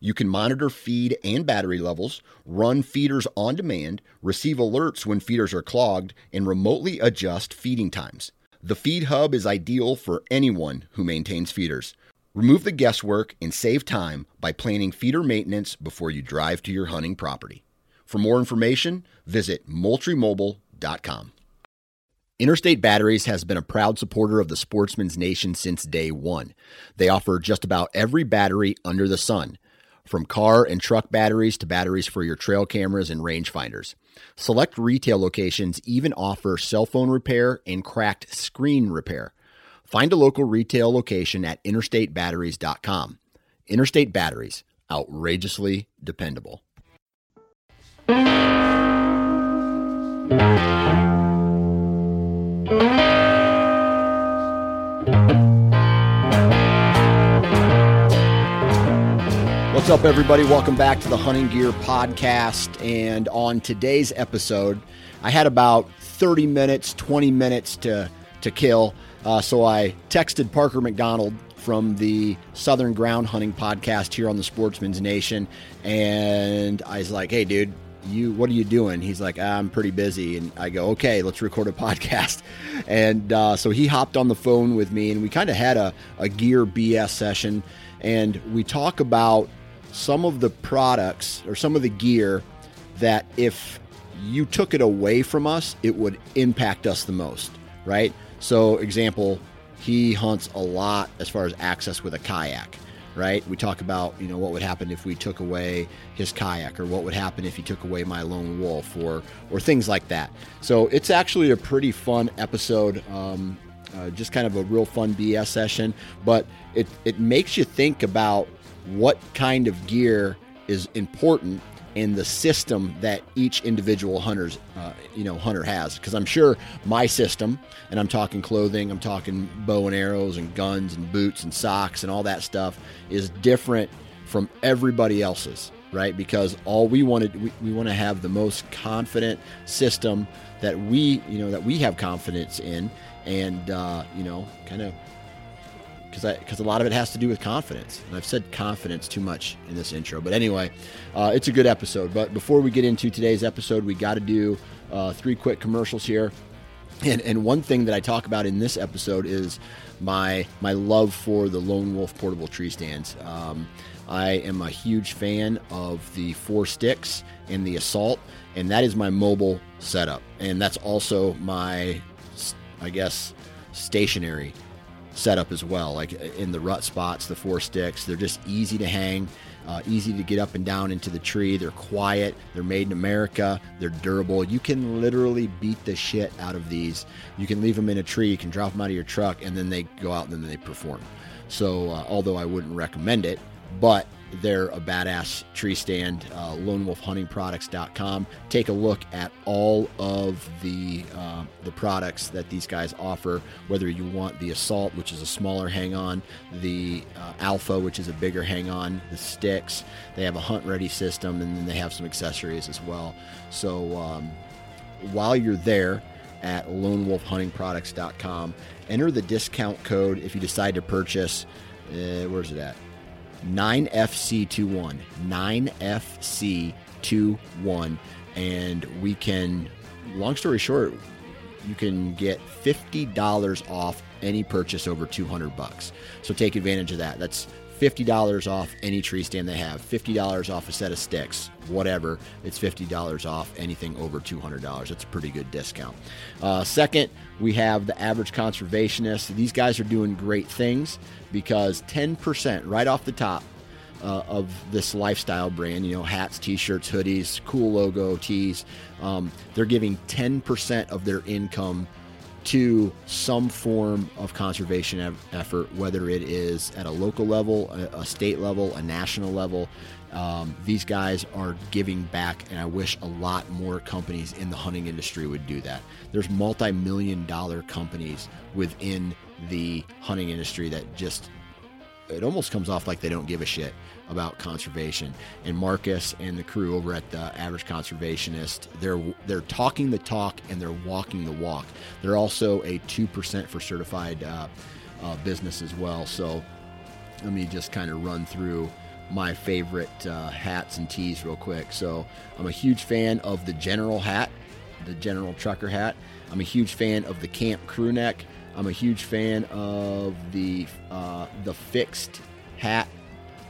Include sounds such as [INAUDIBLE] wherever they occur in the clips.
you can monitor feed and battery levels, run feeders on demand, receive alerts when feeders are clogged, and remotely adjust feeding times. The Feed Hub is ideal for anyone who maintains feeders. Remove the guesswork and save time by planning feeder maintenance before you drive to your hunting property. For more information, visit moultriemobile.com. Interstate Batteries has been a proud supporter of the Sportsman's Nation since day one. They offer just about every battery under the sun from car and truck batteries to batteries for your trail cameras and rangefinders. Select retail locations even offer cell phone repair and cracked screen repair. Find a local retail location at interstatebatteries.com. Interstate Batteries, outrageously dependable. What's up, everybody? Welcome back to the Hunting Gear Podcast. And on today's episode, I had about 30 minutes, 20 minutes to, to kill. Uh, so I texted Parker McDonald from the Southern Ground Hunting Podcast here on the Sportsman's Nation. And I was like, hey, dude, you what are you doing he's like i'm pretty busy and i go okay let's record a [LAUGHS] podcast and uh, so he hopped on the phone with me and we kind of had a, a gear bs session and we talk about some of the products or some of the gear that if you took it away from us, it would impact us the most, right? So, example, he hunts a lot as far as access with a kayak, right? We talk about, you know, what would happen if we took away his kayak or what would happen if he took away my lone wolf or or things like that. So, it's actually a pretty fun episode. Um, uh, just kind of a real fun BS session, but it, it makes you think about what kind of gear is important in the system that each individual hunter's uh, you know hunter has. Because i'm sure my system and i'm talking clothing i'm talking bow and arrows and guns and boots and socks and all that stuff is different from everybody else's right? Because all we wanted we, we want to have the most confident system that we you know that we have confidence in and uh, you know kind of because because a lot of it has to do with confidence. And I've said confidence too much in this intro, but anyway, uh, it's a good episode. But before we get into today's episode, we got to do uh, three quick commercials here. And, and one thing that I talk about in this episode is my my love for the Lone Wolf portable tree stands. Um, I am a huge fan of the four sticks and the assault, and that is my mobile setup, and that's also my, I guess, stationary setup as well. Like uh, in the rut spots, the four sticks, they're just easy to hang, uh, easy to get up and down into the tree. They're quiet, they're made in America, they're durable. You can literally beat the shit out of these. You can leave them in a tree, you can drop them out of your truck, and then they go out and then they perform. So, uh, although I wouldn't recommend it, but they're a badass tree stand. Uh, LoneWolfHuntingProducts.com. Take a look at all of the uh, the products that these guys offer. Whether you want the Assault, which is a smaller hang-on, the uh, Alpha, which is a bigger hang-on, the sticks. They have a hunt-ready system, and then they have some accessories as well. So um, while you're there at LoneWolfHuntingProducts.com, enter the discount code if you decide to purchase. Uh, where's it at? 9FC21. 9FC21. And we can, long story short, you can get $50 off any purchase over 200 bucks. So take advantage of that. That's $50 off any tree stand they have, $50 off a set of sticks, whatever. It's $50 off anything over $200. That's a pretty good discount. Uh, second, we have the average conservationist. These guys are doing great things because 10% right off the top uh, of this lifestyle brand, you know, hats, t shirts, hoodies, cool logo, tees, um, they're giving 10% of their income to some form of conservation effort, whether it is at a local level, a, state level, a national level. Um, these guys are giving back, and I wish a lot more companies in the hunting industry would do that. There's multi million dollar companies within the hunting industry that just, it almost comes off like they don't give a shit about conservation. And Marcus and the crew over at the Average Conservationist, they're they're talking the talk and they're walking the walk. They're also a two percent for certified uh, uh, business as well. So let me just kind of run through my favorite uh, hats and tees real quick. So I'm a huge fan of the General hat, the General Trucker hat. I'm a huge fan of the Camp Crew Neck. I'm a huge fan of the uh, the fixed hat.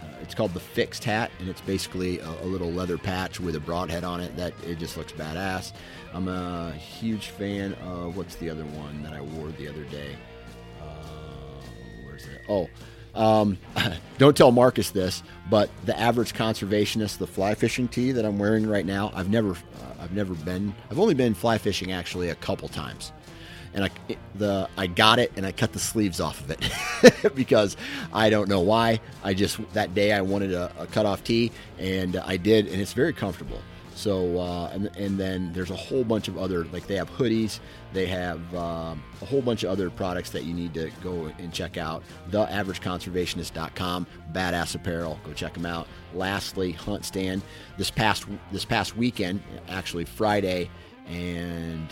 Uh, it's called the fixed hat, and it's basically a, a, little leather patch with a broadhead on it. That it just looks badass. I'm a huge fan of what's the other one that I wore the other day. Uh, where's it? Oh, um, [LAUGHS] don't tell Marcus this, but the average conservationist, the fly fishing tee that I'm wearing right now, I've never, uh, I've never been. I've only been fly fishing actually a couple times, and I the I got it and I cut the sleeves off of it [LAUGHS] because I don't know why. I just that day I wanted a, a cut off tee and I did, and it's very comfortable. So uh, and and then there's a whole bunch of other like they have hoodies, they have um, a whole bunch of other products that you need to go and check out. TheAverageConservationist.com, badass apparel. Go check them out. Lastly, Hunt Stand. This past this past weekend, actually Friday and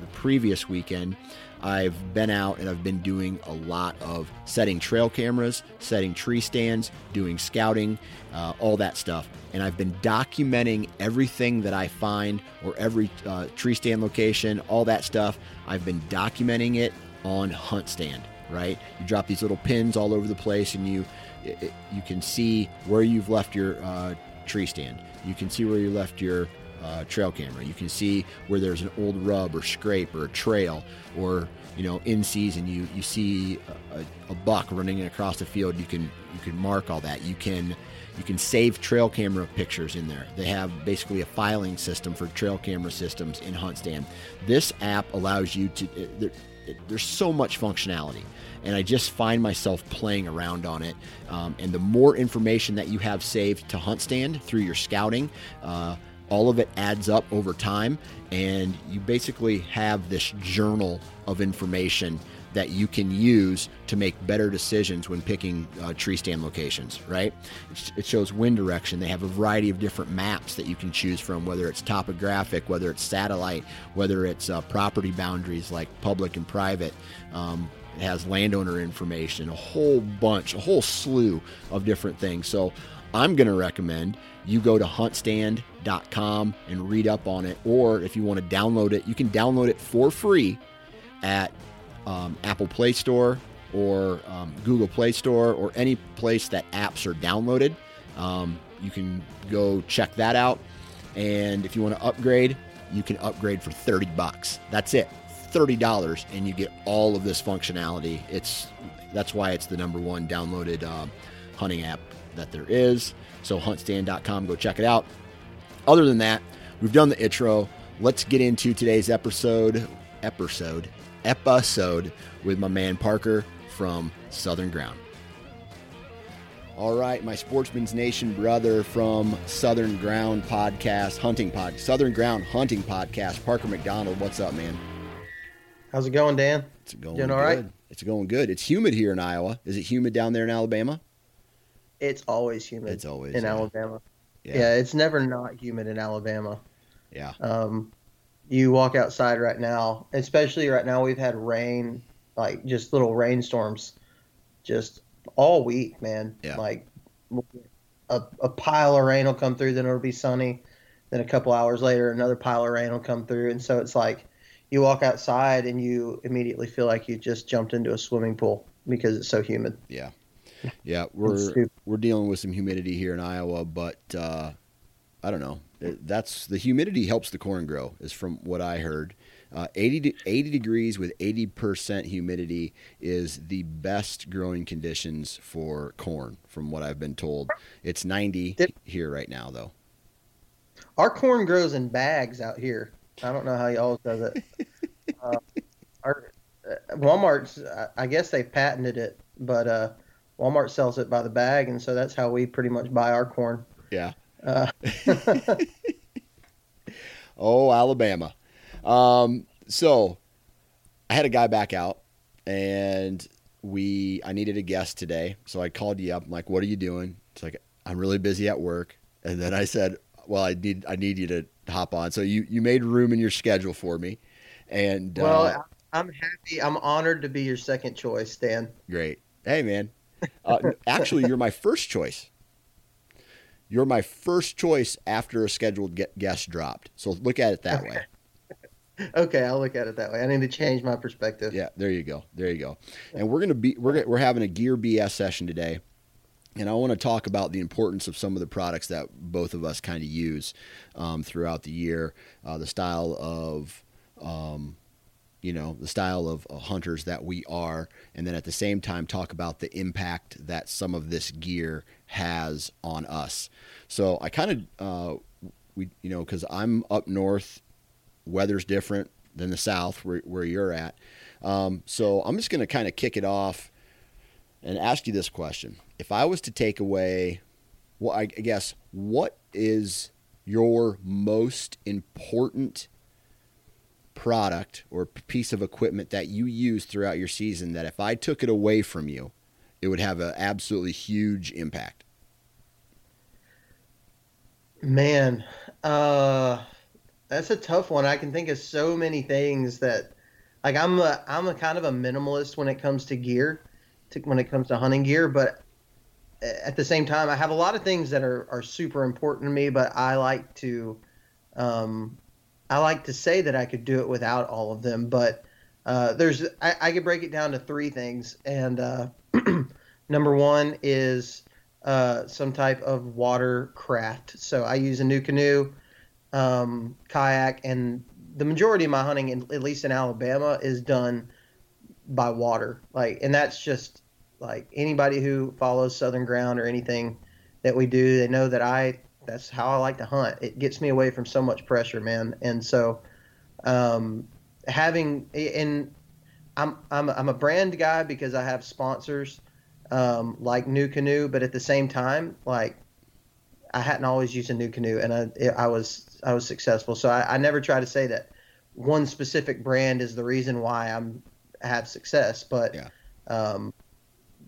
the previous weekend, I've been out and I've been doing a lot of setting trail cameras, setting tree stands, doing scouting, uh, all that stuff. And I've been documenting everything that I find or every uh, tree stand location, all that stuff. I've been documenting it on Hunt Stand, right? You drop these little pins all over the place and you it, you can see where you've left your uh, tree stand. You can see where you left your uh, trail camera. You can see where there's an old rub or scrape or a trail, or you know, in season you you see a, a, buck running across the field. You can you can mark all that. You can you can save trail camera pictures in there. They have basically a filing system for trail camera systems in HuntStand. This app allows you to. It, it, there's so much functionality and I just find myself playing around on it. Um, and the more information that you have saved to Hunt Stand through your scouting, uh, all of it adds up over time, and you basically have this journal of information that you can use to make better decisions when picking uh, tree stand locations, right? It shows wind direction. They have a variety of different maps that you can choose from, whether it's topographic, whether it's satellite, whether it's uh, property boundaries like public and private. Um, it has landowner information, a whole bunch, a whole slew of different things. So I'm going to recommend you go to huntstand.com and read up on it. Or if you want to download it, you can download it for free at um, Apple Play Store or um, Google Play Store or any place that apps are downloaded. Um, you can go check that out. And if you want to upgrade, you can upgrade for 30 bucks. That's it. $30 and you get all of this functionality. It's that's why it's the number one downloaded uh, hunting app that there is. So huntstand.com, go check it out. Other than that, we've done the intro. Let's get into today's episode, episode, episode with my man Parker from Southern Ground. All right, my Sportsman's Nation brother from Southern Ground podcast, hunting pod, Southern Ground hunting podcast, Parker McDonald. What's up, man? How's it going, Dan? It's going Doing all good. right. It's going good. It's humid here in Iowa. Is it humid down there in Alabama? It's always humid. It's always in yeah. Alabama. Yeah. yeah. it's never not humid in Alabama. Yeah. Um, you walk outside right now, especially right now. We've had rain, like just little rainstorms, just all week, man. Yeah. Like a, a pile of rain will come through, then it'll be sunny. Then a couple hours later, another pile of rain will come through, and so it's like you walk outside and you immediately feel like you just jumped into a swimming pool because it's so humid. Yeah. Yeah, [LAUGHS] we're we're dealing with some humidity here in Iowa, but uh, I don't know. That's the humidity helps the corn grow, is from what I heard. Uh, 80, 80 degrees with 80% humidity is the best growing conditions for corn, from what I've been told. It's 90 here right now, though. Our corn grows in bags out here. I don't know how y'all does it. [LAUGHS] uh, our uh, Walmart's, I guess they patented it, but uh, Walmart sells it by the bag, and so that's how we pretty much buy our corn. Yeah. Uh. [LAUGHS] oh, Alabama. Um, so I had a guy back out, and we I needed a guest today, so I called you up. I'm like, "What are you doing?" It's like I'm really busy at work, and then I said, "Well, I need I need you to hop on." So you you made room in your schedule for me, and well, uh, I'm happy. I'm honored to be your second choice, Dan. Great. Hey, man. Uh, actually, you're my first choice. You're my first choice after a scheduled guest dropped. So look at it that okay. way. [LAUGHS] okay, I'll look at it that way. I need to change my perspective. Yeah, there you go. There you go. And we're gonna be we're we're having a gear BS session today, and I want to talk about the importance of some of the products that both of us kind of use um, throughout the year, uh, the style of. Um, you know the style of uh, hunters that we are and then at the same time talk about the impact that some of this gear has on us so i kind of uh, we you know because i'm up north weather's different than the south where, where you're at. Um, so I'm just going to kind of kick it off and ask you this question. If I was to take away, well, I guess, what is your most important product or piece of equipment that you use throughout your season that if I took it away from you, it would have an absolutely huge impact? Man, uh, that's a tough one. I can think of so many things that, like, I'm a I'm a kind of a minimalist when it comes to gear, to, when it comes to hunting gear. But at the same time, I have a lot of things that are are super important to me. But I like to, um, I like to say that I could do it without all of them. But uh, there's I, I could break it down to three things, and uh, [CLEARS THROAT] number one is uh, some type of watercraft. So I use a NuCanoe um, kayak, and the majority of my hunting, in, at least in Alabama, is done by water. Like, and that's just like anybody who follows Southern Ground or anything that we do, they know that I. That's how I like to hunt. It gets me away from so much pressure, man. And so, um, having and I'm I'm I'm a brand guy because I have sponsors um, like Canoe. but at the same time, like I hadn't always used a NuCanoe, and I I was I was successful. So I, I never try to say that one specific brand is the reason why I'm have success. But yeah. um,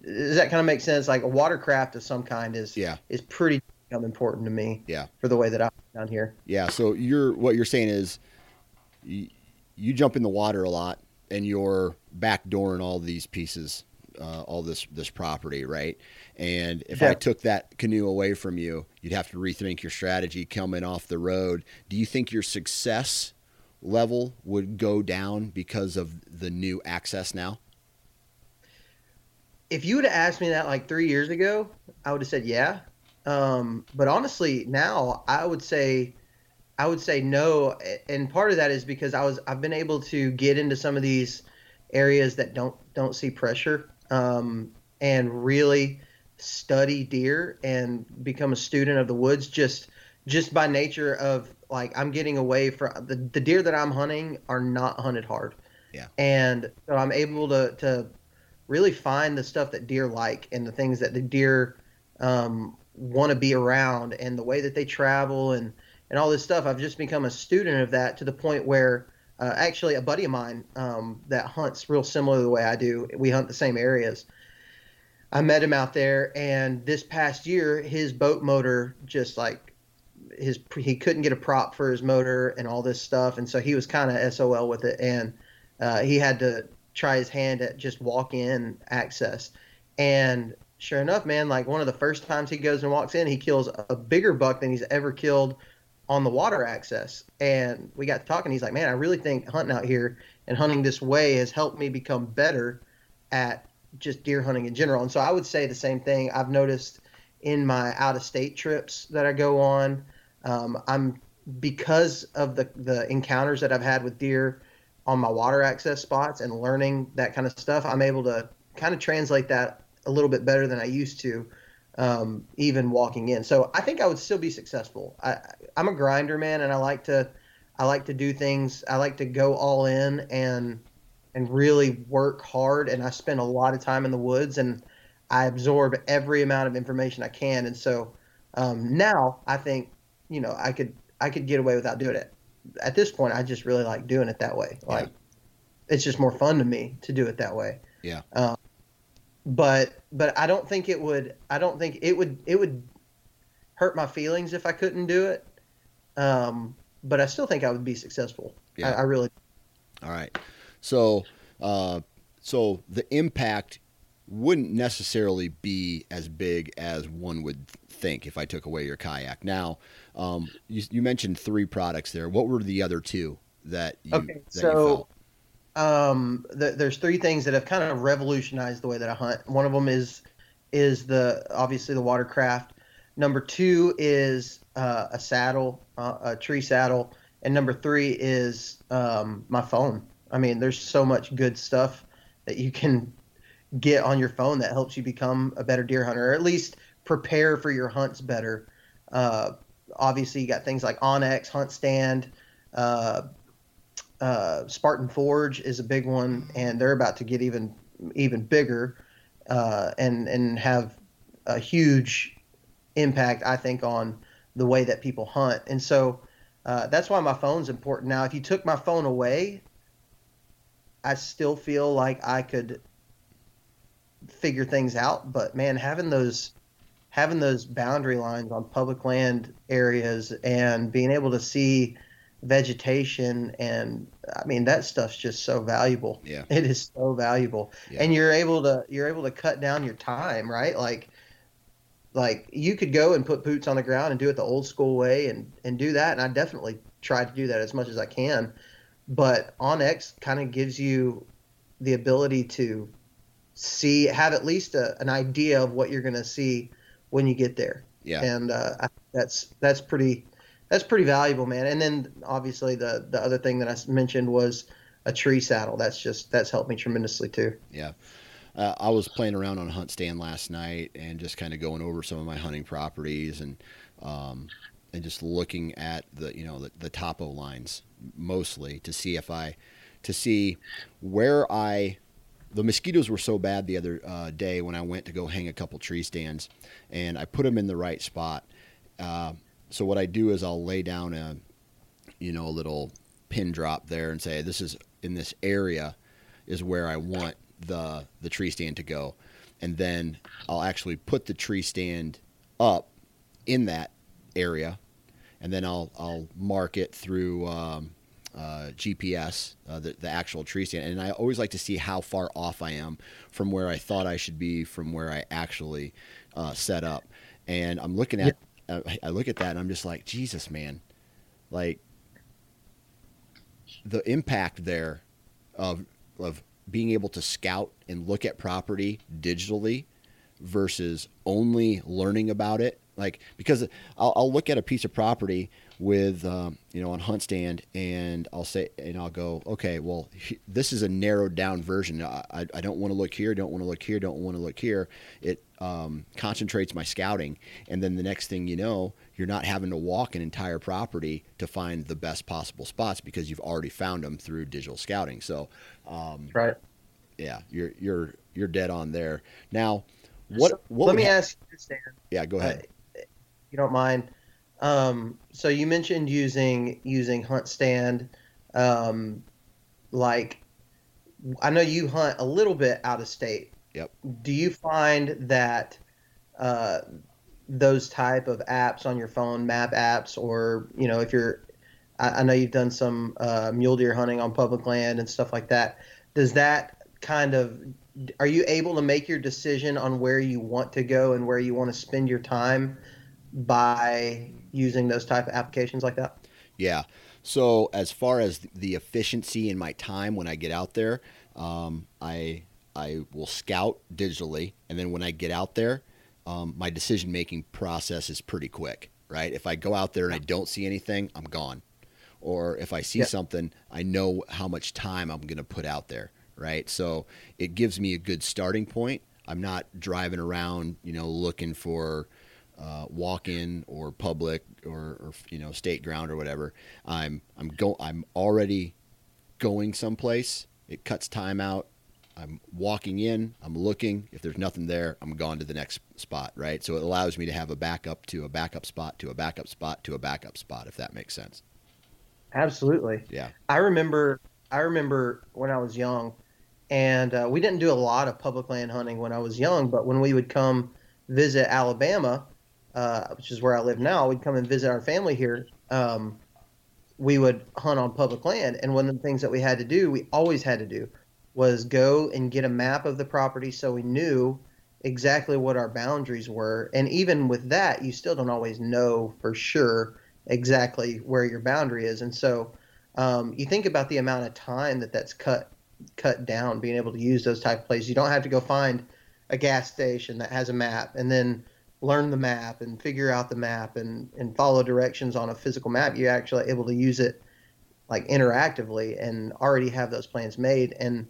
does that kind of make sense? Like a watercraft of some kind is yeah. is pretty important to me. Yeah. For the way that I'm down here. Yeah. So you're what you're saying is you, you jump in the water a lot and you're backdooring all these pieces uh, all this this property, right? And if yeah. I took that canoe away from you, you'd have to rethink your strategy coming off the road. Do you think your success level would go down because of the new access now? If you would have asked me that like three years ago, I would have said yeah. Um, but honestly, now I would say I would say no, and part of that is because I was I've been able to get into some of these areas that don't don't see pressure um, and really study deer and become a student of the woods just just by nature of like I'm getting away from the, the deer that I'm hunting are not hunted hard. Yeah. And so I'm able to to really find the stuff that deer like and the things that the deer um, want to be around and the way that they travel and and all this stuff. I've just become a student of that to the point where uh, actually, a buddy of mine um, that hunts real similar to the way I do. We hunt the same areas. I met him out there, and this past year, his boat motor just like his he couldn't get a prop for his motor and all this stuff, and so he was kind of SOL with it, and uh, he had to try his hand at just walk in access. And sure enough, man, like one of the first times he goes and walks in, he kills a bigger buck than he's ever killed on the water access. And we got to talking. He's like, man, I really think hunting out here and hunting this way has helped me become better at just deer hunting in general. And so I would say the same thing. I've noticed in my out of state trips that I go on, um, I'm because of the the encounters that I've had with deer on my water access spots and learning that kind of stuff, I'm able to kind of translate that a little bit better than I used to um, even walking in. So I think I would still be successful. I, I'm a grinder, man, and I like to I like to do things. I like to go all in and and really work hard. And I spend a lot of time in the woods and I absorb every amount of information I can. And so Um, now I think you know I could I could get away without doing it. At this point, I just really like doing it that way. Like yeah. it's just more fun to me to do it that way. Yeah. Um, but but I don't think it would. I don't think it would. It would hurt my feelings if I couldn't do it. Um, but I still think I would be successful. Yeah. I, I really. All right. So, uh, so the impact wouldn't necessarily be as big as one would think if I took away your kayak. Now, um, you, you, mentioned three products there. What were the other two that you, okay, that so, um, the, there's three things that have kind of revolutionized the way that I hunt. One of them is is the obviously the watercraft. Number two is uh, a saddle, uh, a tree saddle, and number three is um, my phone. I mean, there's so much good stuff that you can get on your phone that helps you become a better deer hunter, or at least prepare for your hunts better. Uh, obviously, you got things like onX, Hunt Stand, uh, uh, Spartan Forge is a big one, and they're about to get even even bigger uh, and and have a huge impact, I think, on the way that people hunt. And so uh, that's why my phone's important. Now, if you took my phone away, I still feel like I could figure things out. But man, having those having those boundary lines on public land areas and being able to see vegetation and I mean that stuff's just so valuable. Yeah. [LAUGHS] It is so valuable. Yeah. And you're able to you're able to cut down your time, right? Like like you could go and put boots on the ground and do it the old school way and and do that and I definitely try to do that as much as I can. But onX kind of gives you the ability to see have at least a, an idea of what you're going to see when you get there. Yeah. And uh, that's that's pretty that's pretty valuable, man. And then obviously the the other thing that I mentioned was a tree saddle. That's just that's helped me tremendously too. Yeah. Uh, I was playing around on a hunt stand last night and just kind of going over some of my hunting properties and um, and just looking at the you know the, the topo lines mostly to see if I to see where I the mosquitoes were so bad the other uh, day when I went to go hang a couple tree stands, and I put them in the right spot. Uh, so what I do is I'll lay down a, you know, a little pin drop there and say this is in this area, is where I want the the tree stand to go, and then I'll actually put the tree stand up in that area, and then I'll I'll mark it through. Um, uh, GPS, uh, the, the actual tree stand, and I always like to see how far off I am from where I thought I should be from where I actually uh, set up. And I'm looking at, I look at that and I'm just like, Jesus, man, like the impact there of of being able to scout and look at property digitally versus only learning about it. Like because I'll, I'll, look at a piece of property with um, you know on hunt stand and i'll say and i'll go okay well this is a narrowed down version. I, I don't want to look here don't want to look here don't want to look here. It um, concentrates my scouting and then the next thing you know you're not having to walk an entire property to find the best possible spots because you've already found them through digital scouting. So um, right. yeah you're you're you're dead on there. Now what, so, what let me ha- ask you Stan. yeah go ahead. Uh, you don't mind um, so you mentioned using using hunt stand, um, like I know you hunt a little bit out of state. Yep. Do you find that uh, those type of apps on your phone, map apps, or you know, if you're, I, I know you've done some uh, mule deer hunting on public land and stuff like that. Does that kind of are you able to make your decision on where you want to go and where you want to spend your time by using those type of applications like that? Yeah. So as far as the efficiency in my time when I get out there, um, I I will scout digitally, and then when I get out there, um, my decision making process is pretty quick. Right? If I go out there and I don't see anything, I'm gone. Or if I see yeah. something, I know how much time I'm going to put out there. Right? So it gives me a good starting point. I'm not driving around, you know, looking for uh, walk in or public or, or, you know state ground or whatever, I'm I'm go I'm already going someplace. It cuts time out I'm walking in, I'm looking. If there's nothing there, I'm gone to the next spot, right? So it allows me to have a backup to a backup spot to a backup spot to a backup spot, if that makes sense. Absolutely. Yeah. I remember. I remember when I was young, and uh, we didn't do a lot of public land hunting when I was young. But when we would come visit Alabama, uh, which is where I live now, we'd come and visit our family here. Um, we would hunt on public land, and one of the things that we had to do, we always had to do, was go and get a map of the property so we knew exactly what our boundaries were. And even with that, you still don't always know for sure exactly where your boundary is. And so um, you think about the amount of time that that's cut cut down, being able to use those type of places. You don't have to go find a gas station that has a map and then learn the map and figure out the map and, and follow directions on a physical map. You're actually able to use it like interactively and already have those plans made. And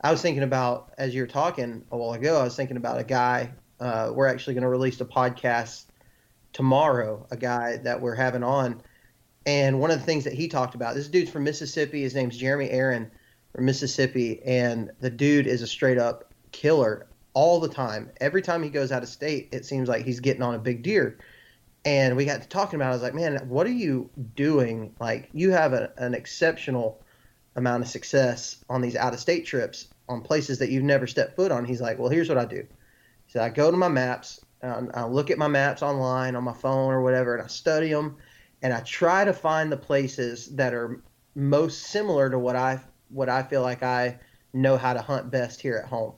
I was thinking about as you were talking a while ago. I was thinking about a guy. Uh, we're actually going to release a podcast tomorrow. A guy that we're having on, and one of the things that he talked about. This dude's from Mississippi. His name's Jeremy Aaron from Mississippi, and the dude is a straight up killer all the time. Every time he goes out of state, it seems like he's getting on a big deer. And we got to talking about. It. I was like, man, what are you doing? Like, you have a, an exceptional amount of success on these out of state trips on places that you've never stepped foot on. He's like, well, here's what I do. He said, I go to my maps, and I look at my maps online on my phone or whatever, and I study them, and I try to find the places that are most similar to what I what I feel like I know how to hunt best here at home.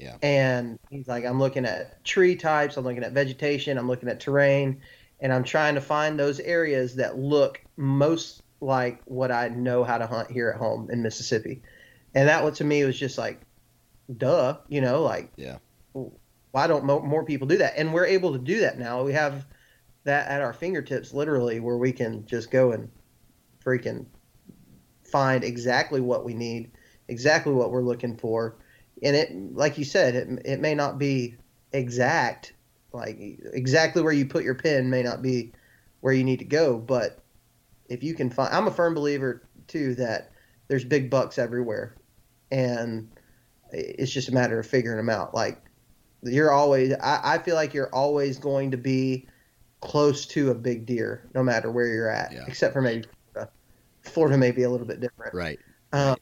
Yeah. And he's like, I'm looking at tree types, I'm looking at vegetation, I'm looking at terrain, and I'm trying to find those areas that look most like what I know how to hunt here at home in Mississippi and that one to me was just like, duh, you know, like, yeah, why don't mo- more people do that? And we're able to do that now. We have that at our fingertips, literally, where we can just go and freaking find exactly what we need, exactly what we're looking for, and it, like you said, it it may not be exact, like exactly where you put your pin may not be where you need to go, but if you can find, I'm a firm believer too that there's big bucks everywhere and it's just a matter of figuring them out. Like you're always, I, I feel like you're always going to be close to a big deer, no matter where you're at, yeah. except for maybe Florida. Florida may be a little bit different, right? Um,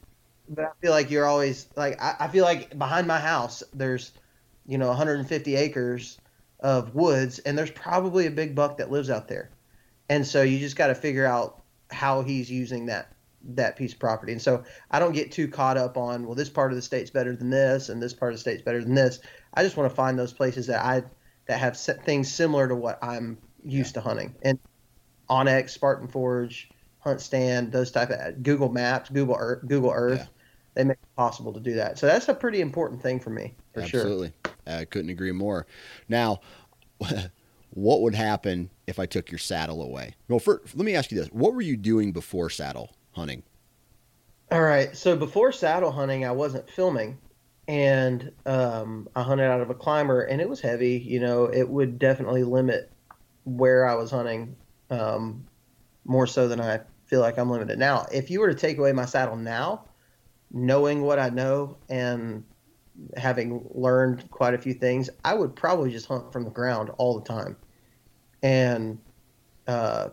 but I feel like you're always like I, I feel like behind my house there's, you know, 150 acres of woods, and there's probably a big buck that lives out there, and so you just got to figure out how he's using that that piece of property. And so I don't get too caught up on, well, this part of the state's better than this, and this part of the state's better than this. I just want to find those places that I that have things similar to what I'm used yeah. to hunting. And onX, Spartan Forge, Hunt Stand, those type of Google Maps, Google Earth, Google Earth, yeah. They make it possible to do that. So that's a pretty important thing for me, for Absolutely. sure. I couldn't agree more. Now, [LAUGHS] what would happen if I took your saddle away? Well, for, let me ask you this: What were you doing before saddle? hunting? All right. So before saddle hunting, I wasn't filming, and um, I hunted out of a climber, and it was heavy. You know, it would definitely limit where I was hunting um, more so than I feel like I'm limited now. If you were to take away my saddle now, knowing what I know and having learned quite a few things, I would probably just hunt from the ground all the time. And uh,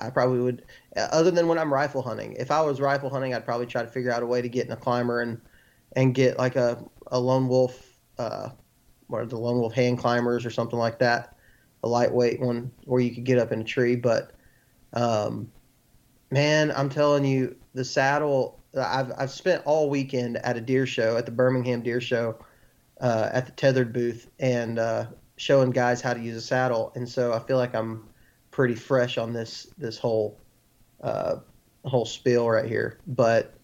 I probably would, other than when I'm rifle hunting. If I was rifle hunting, I'd probably try to figure out a way to get in a climber and and get like a, a lone wolf, uh, or the lone wolf hand climbers or something like that, a lightweight one where you could get up in a tree. But um, man, I'm telling you, the saddle. I've I've spent all weekend at a deer show at the Birmingham Deer Show, uh, at the tethered booth and uh, showing guys how to use a saddle, and so I feel like I'm pretty fresh on this this whole uh, whole spiel right here, but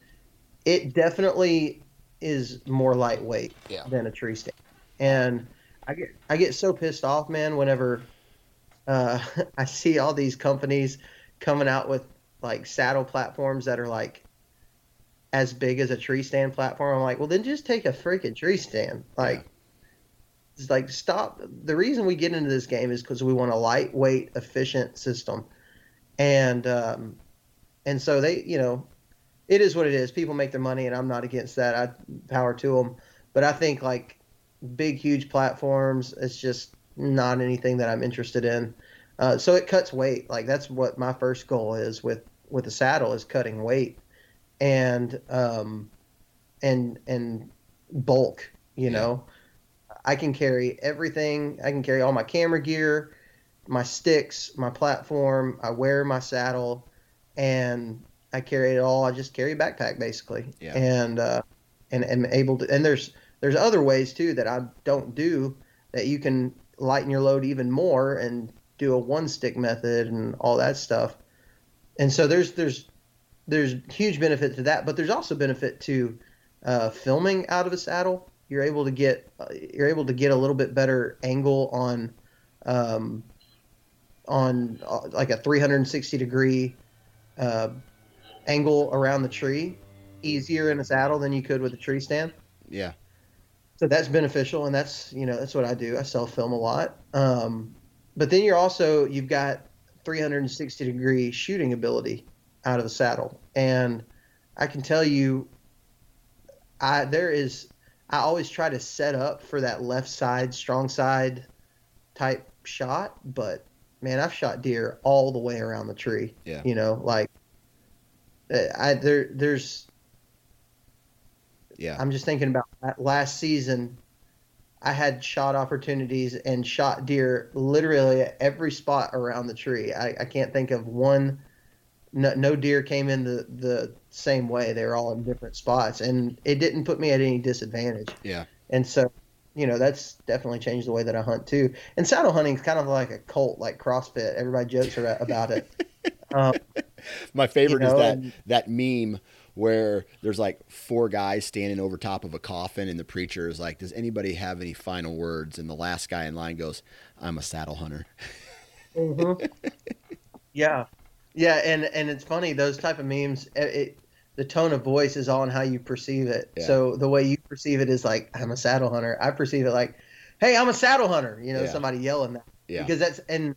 it definitely is more lightweight yeah. than a tree stand. And I get I get so pissed off, man, whenever uh, [LAUGHS] I see all these companies coming out with like saddle platforms that are like as big as a tree stand platform. I'm like, well, then just take a freaking tree stand. Like, yeah. It's like stop. The reason we get into this game is because we want a lightweight, efficient system, and um, and so they, you know, it is what it is. People make their money, and I'm not against that. I power to them. But I think like big, huge platforms, it's just not anything that I'm interested in. Uh, so it cuts weight. Like that's what my first goal is with with the saddle is cutting weight and um, and and bulk. You know, I can carry everything. I can carry all my camera gear, my sticks, my platform. I wear my saddle, and I carry it all. I just carry a backpack basically, yeah. and uh, and am able to. And there's there's other ways too that I don't do that you can lighten your load even more and do a one stick method and all that stuff. And so there's there's there's huge benefit to that, but there's also benefit to uh, filming out of a saddle. You're able to get uh, you're able to get a little bit better angle on um, on uh, like a 360 degree uh, angle around the tree easier in a saddle than you could with a tree stand. Yeah. So that's beneficial, and that's you know that's what I do. I self film a lot. Um, but then you're also you've got 360 degree shooting ability out of the saddle, and I can tell you, I there is I always try to set up for that left side strong side type shot, but man, I've shot deer all the way around the tree. Yeah, you know, like uh, I there there's yeah. I'm just thinking about that last season. I had shot opportunities and shot deer literally at every spot around the tree. I, I can't think of one. No, no, deer came in the, the same way. They were all in different spots, and it didn't put me at any disadvantage. Yeah. And so, you know, that's definitely changed the way that I hunt too. And saddle hunting is kind of like a cult, like CrossFit. Everybody jokes about it. [LAUGHS] um, My favorite you know, is that and, that meme where there's like four guys standing over top of a coffin and the preacher is like does anybody have any final words and the last guy in line goes i'm a saddle hunter mm-hmm. [LAUGHS] yeah yeah and and it's funny those type of memes it, it the tone of voice is on how you perceive it yeah. so the way you perceive it is like i'm a saddle hunter i perceive it like hey i'm a saddle hunter you know yeah. somebody yelling that yeah. because that's and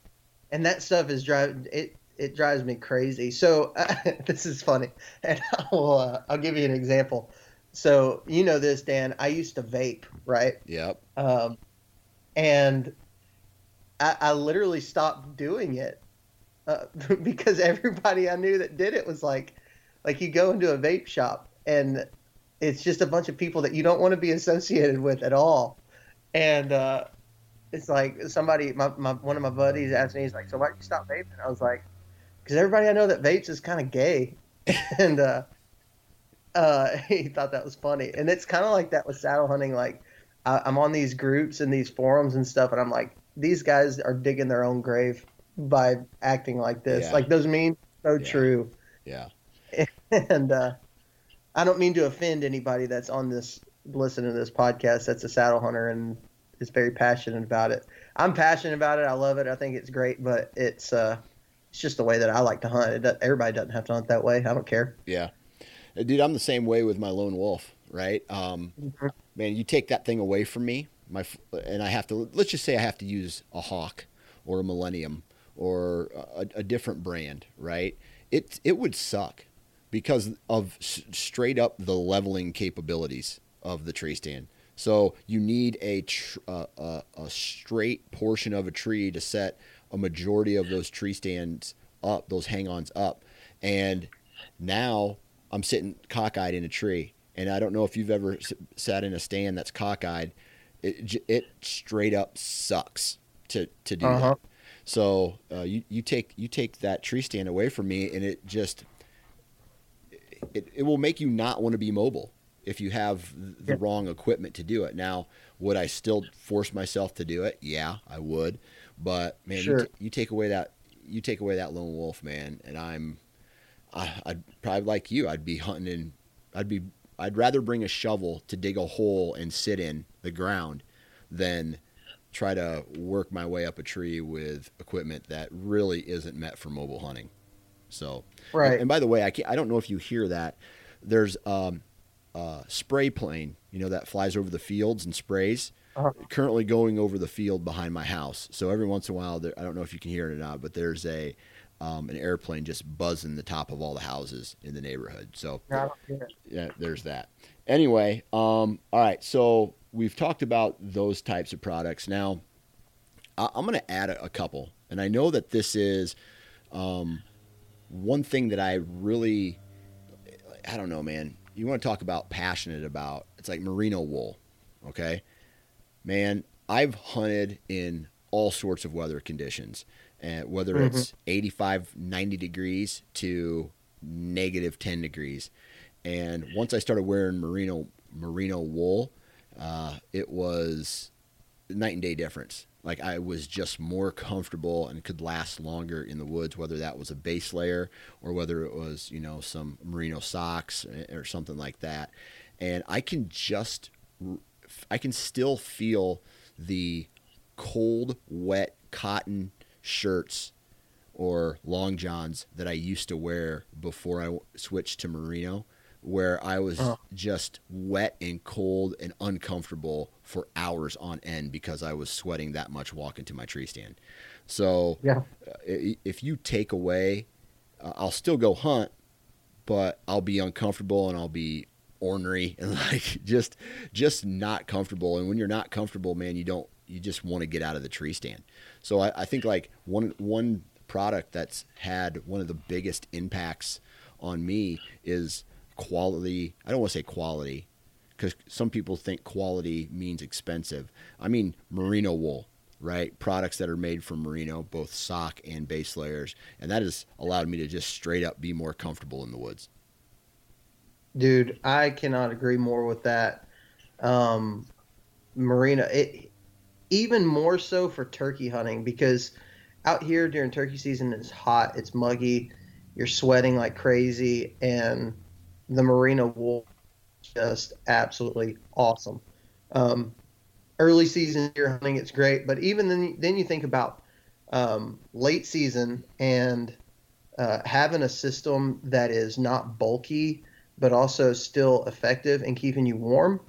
and that stuff is driving it it drives me crazy. So uh, [LAUGHS] this is funny, [LAUGHS] and I'll uh, I'll give you an example. So you know this, Dan. I used to vape, right? Yep. Um, and I, I literally stopped doing it [LAUGHS] because everybody I knew that did it was like, like you go into a vape shop and it's just a bunch of people that you don't want to be associated with at all, and uh, it's like somebody, my, my one of my buddies asked me, he's like, "So why did you stop vaping?" I was like because everybody I know that vapes is kind of gay, [LAUGHS] and uh, uh, [LAUGHS] he thought that was funny. And it's kind of like that with saddle hunting. Like I, I'm on these groups and these forums and stuff, and I'm like, these guys are digging their own grave by acting like this. Yeah. Like those memes, so yeah. true. Yeah. [LAUGHS] And uh, I don't mean to offend anybody that's on this listening to this podcast that's a saddle hunter and is very passionate about it. I'm passionate about it. I love it. I think it's great, but it's uh, it's just the way that I like to hunt. It, everybody doesn't have to hunt that way. I don't care. Yeah, uh, dude, I'm the same way with my lone wolf. Right, um, mm-hmm. man, you take that thing away from me, my and I have to. Let's just say I have to use a hawk or a millennium or a, a different brand. Right, it it would suck because of s- straight up the leveling capabilities of the tree stand. So you need a tr- uh, uh, a straight portion of a tree to set a majority of those tree stands up, those hang-ons up, and now I'm sitting cockeyed in a tree, and I don't know if you've ever sat in a stand that's cockeyed. It it straight up sucks to to do uh-huh. that. So uh, you you take you take that tree stand away from me, and it just it, it will make you not want to be mobile if you have the yeah. wrong equipment to do it. Now, would I still force myself to do it? Yeah, I would. But man, sure. you, t- you, take away that you take away that lone wolf, man, and I'm I, I'd probably like you. I'd be hunting and I'd be I'd rather bring a shovel to dig a hole and sit in the ground than try to work my way up a tree with equipment that really isn't met for mobile hunting. So, right. And, and by the way, I I don't know if you hear that. There's um, a spray plane, you know, that flies over the fields and sprays uh-huh. currently going over the field behind my house. So every once in a while, there, I don't know if you can hear it or not, but there's a um, an airplane just buzzing the top of all the houses in the neighborhood. So yeah, there's that. Anyway, um, all right. So we've talked about those types of products. Now I- I'm going to add a, a couple, and I know that this is um, one thing that I really, I don't know, man. You want to talk about passionate about? It's like merino wool. Okay, man. I've hunted in all sorts of weather conditions, and whether Mhm. it's 85, 90 degrees to negative 10 degrees. And once I started wearing merino merino wool, uh, it was night and day difference. Like I was just more comfortable and could last longer in the woods, whether that was a base layer or whether it was, you know, some merino socks or something like that. And I can just, I can still feel the cold, wet cotton shirts or long johns that I used to wear before I switched to merino, where I was Oh. just wet and cold and uncomfortable for hours on end because I was sweating that much walking to my tree stand. So Yeah. uh, if you take away, uh, I'll still go hunt, but I'll be uncomfortable and I'll be ornery [LAUGHS] and like just just not comfortable. And when you're not comfortable, man, you don't you just want to get out of the tree stand. So I, I think like one one product that's had one of the biggest impacts on me is quality. I don't want to say quality because some people think quality means expensive. I mean merino wool, right? Products that are made from merino, both sock and base layers, and that has allowed me to just straight up be more comfortable in the woods. Dude, I cannot agree more with that. Um, Merino, it even more so for turkey hunting because out here during turkey season it's hot, it's muggy, you're sweating like crazy, and the merino wool just absolutely awesome. Um, early season deer hunting, it's great, but even then, then you think about um, late season and uh, having a system that is not bulky but also still effective in keeping you warm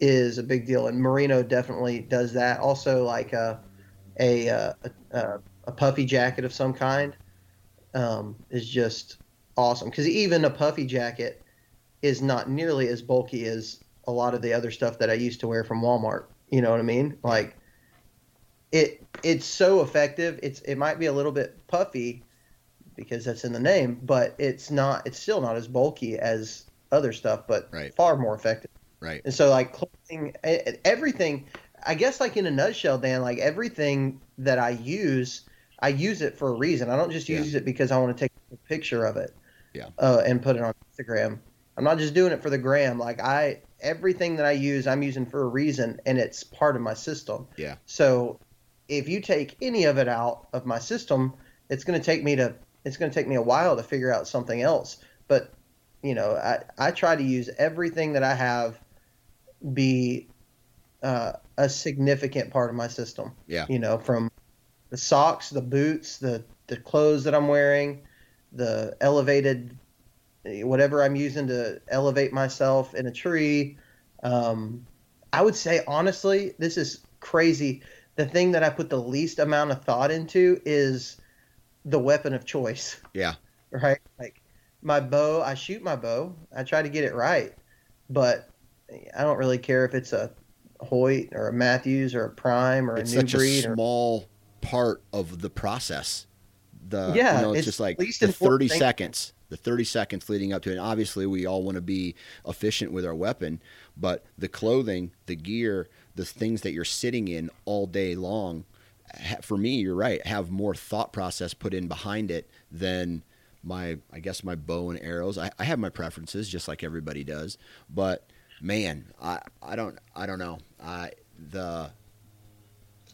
is a big deal. And Merino definitely does that. Also, like a a a, a, a puffy jacket of some kind um, is just awesome because even a puffy jacket is not nearly as bulky as a lot of the other stuff that I used to wear from Walmart. You know what I mean? Like it it's so effective. It's it might be a little bit puffy because that's in the name, but it's not. It's still not as bulky as other stuff, but Right. far more effective. Right. And so, like clothing, everything. I guess, like in a nutshell, Dan, like everything that I use, I use it for a reason. I don't just Yeah. use it because I want to take a picture of it, Yeah. uh, and put it on Instagram. I'm not just doing it for the gram. Like I, everything that I use, I'm using for a reason, and it's part of my system. Yeah. So, if you take any of it out of my system, it's going to take me to it's going to take me a while to figure out something else. But you know, I I try to use everything that I have be uh, a significant part of my system. Yeah. You know, from the socks, the boots, the the clothes that I'm wearing, the elevated whatever I'm using to elevate myself in a tree. Um, I would say honestly, this is crazy. The thing that I put the least amount of thought into is the weapon of choice. [LAUGHS] Yeah. Right? Like my bow, I shoot my bow. I try to get it right, but I don't really care if it's a Hoyt or a Mathews or a Prime or It's a new such breed. a or, small part of the process. The Yeah, you know, it's, it's just like least the important thirty thing. seconds. The thirty seconds leading up to it. And obviously, we all want to be efficient with our weapon, but the clothing, the gear, the things that you're sitting in all day long. For me, you're right. Have more thought process put in behind it than my, I guess, my bow and arrows. I, I have my preferences, just like everybody does. But man, I, I don't, I don't know. I the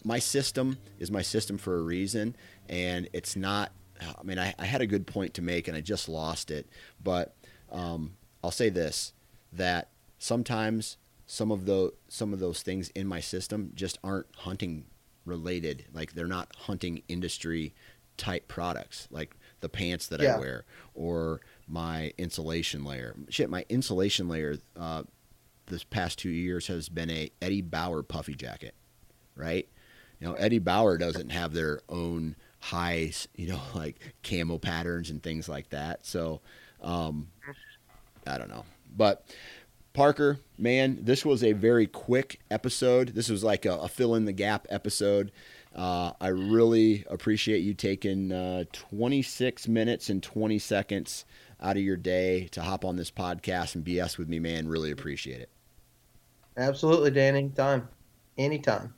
my system is my system for a reason, and it's not. I mean, I, I had a good point to make, and I just lost it. But um, I'll say this: that sometimes some of the some of those things in my system just aren't hunting related. Like they're not hunting industry type products, like the pants that I wear or my insulation layer. Shit, my insulation layer uh, this past two years has been a Eddie Bauer puffy jacket, right? You know, Eddie Bauer doesn't have their own highs, you know, [LAUGHS] like camo patterns and things like that. So, um, I don't know, but Parker, man, this was a very quick episode. This was like a, a fill in the gap episode. Uh, I really appreciate you taking uh, 26 minutes and 20 seconds out of your day to hop on this podcast and BS with me, man. Really appreciate it. Absolutely, Dan. Anytime. Anytime.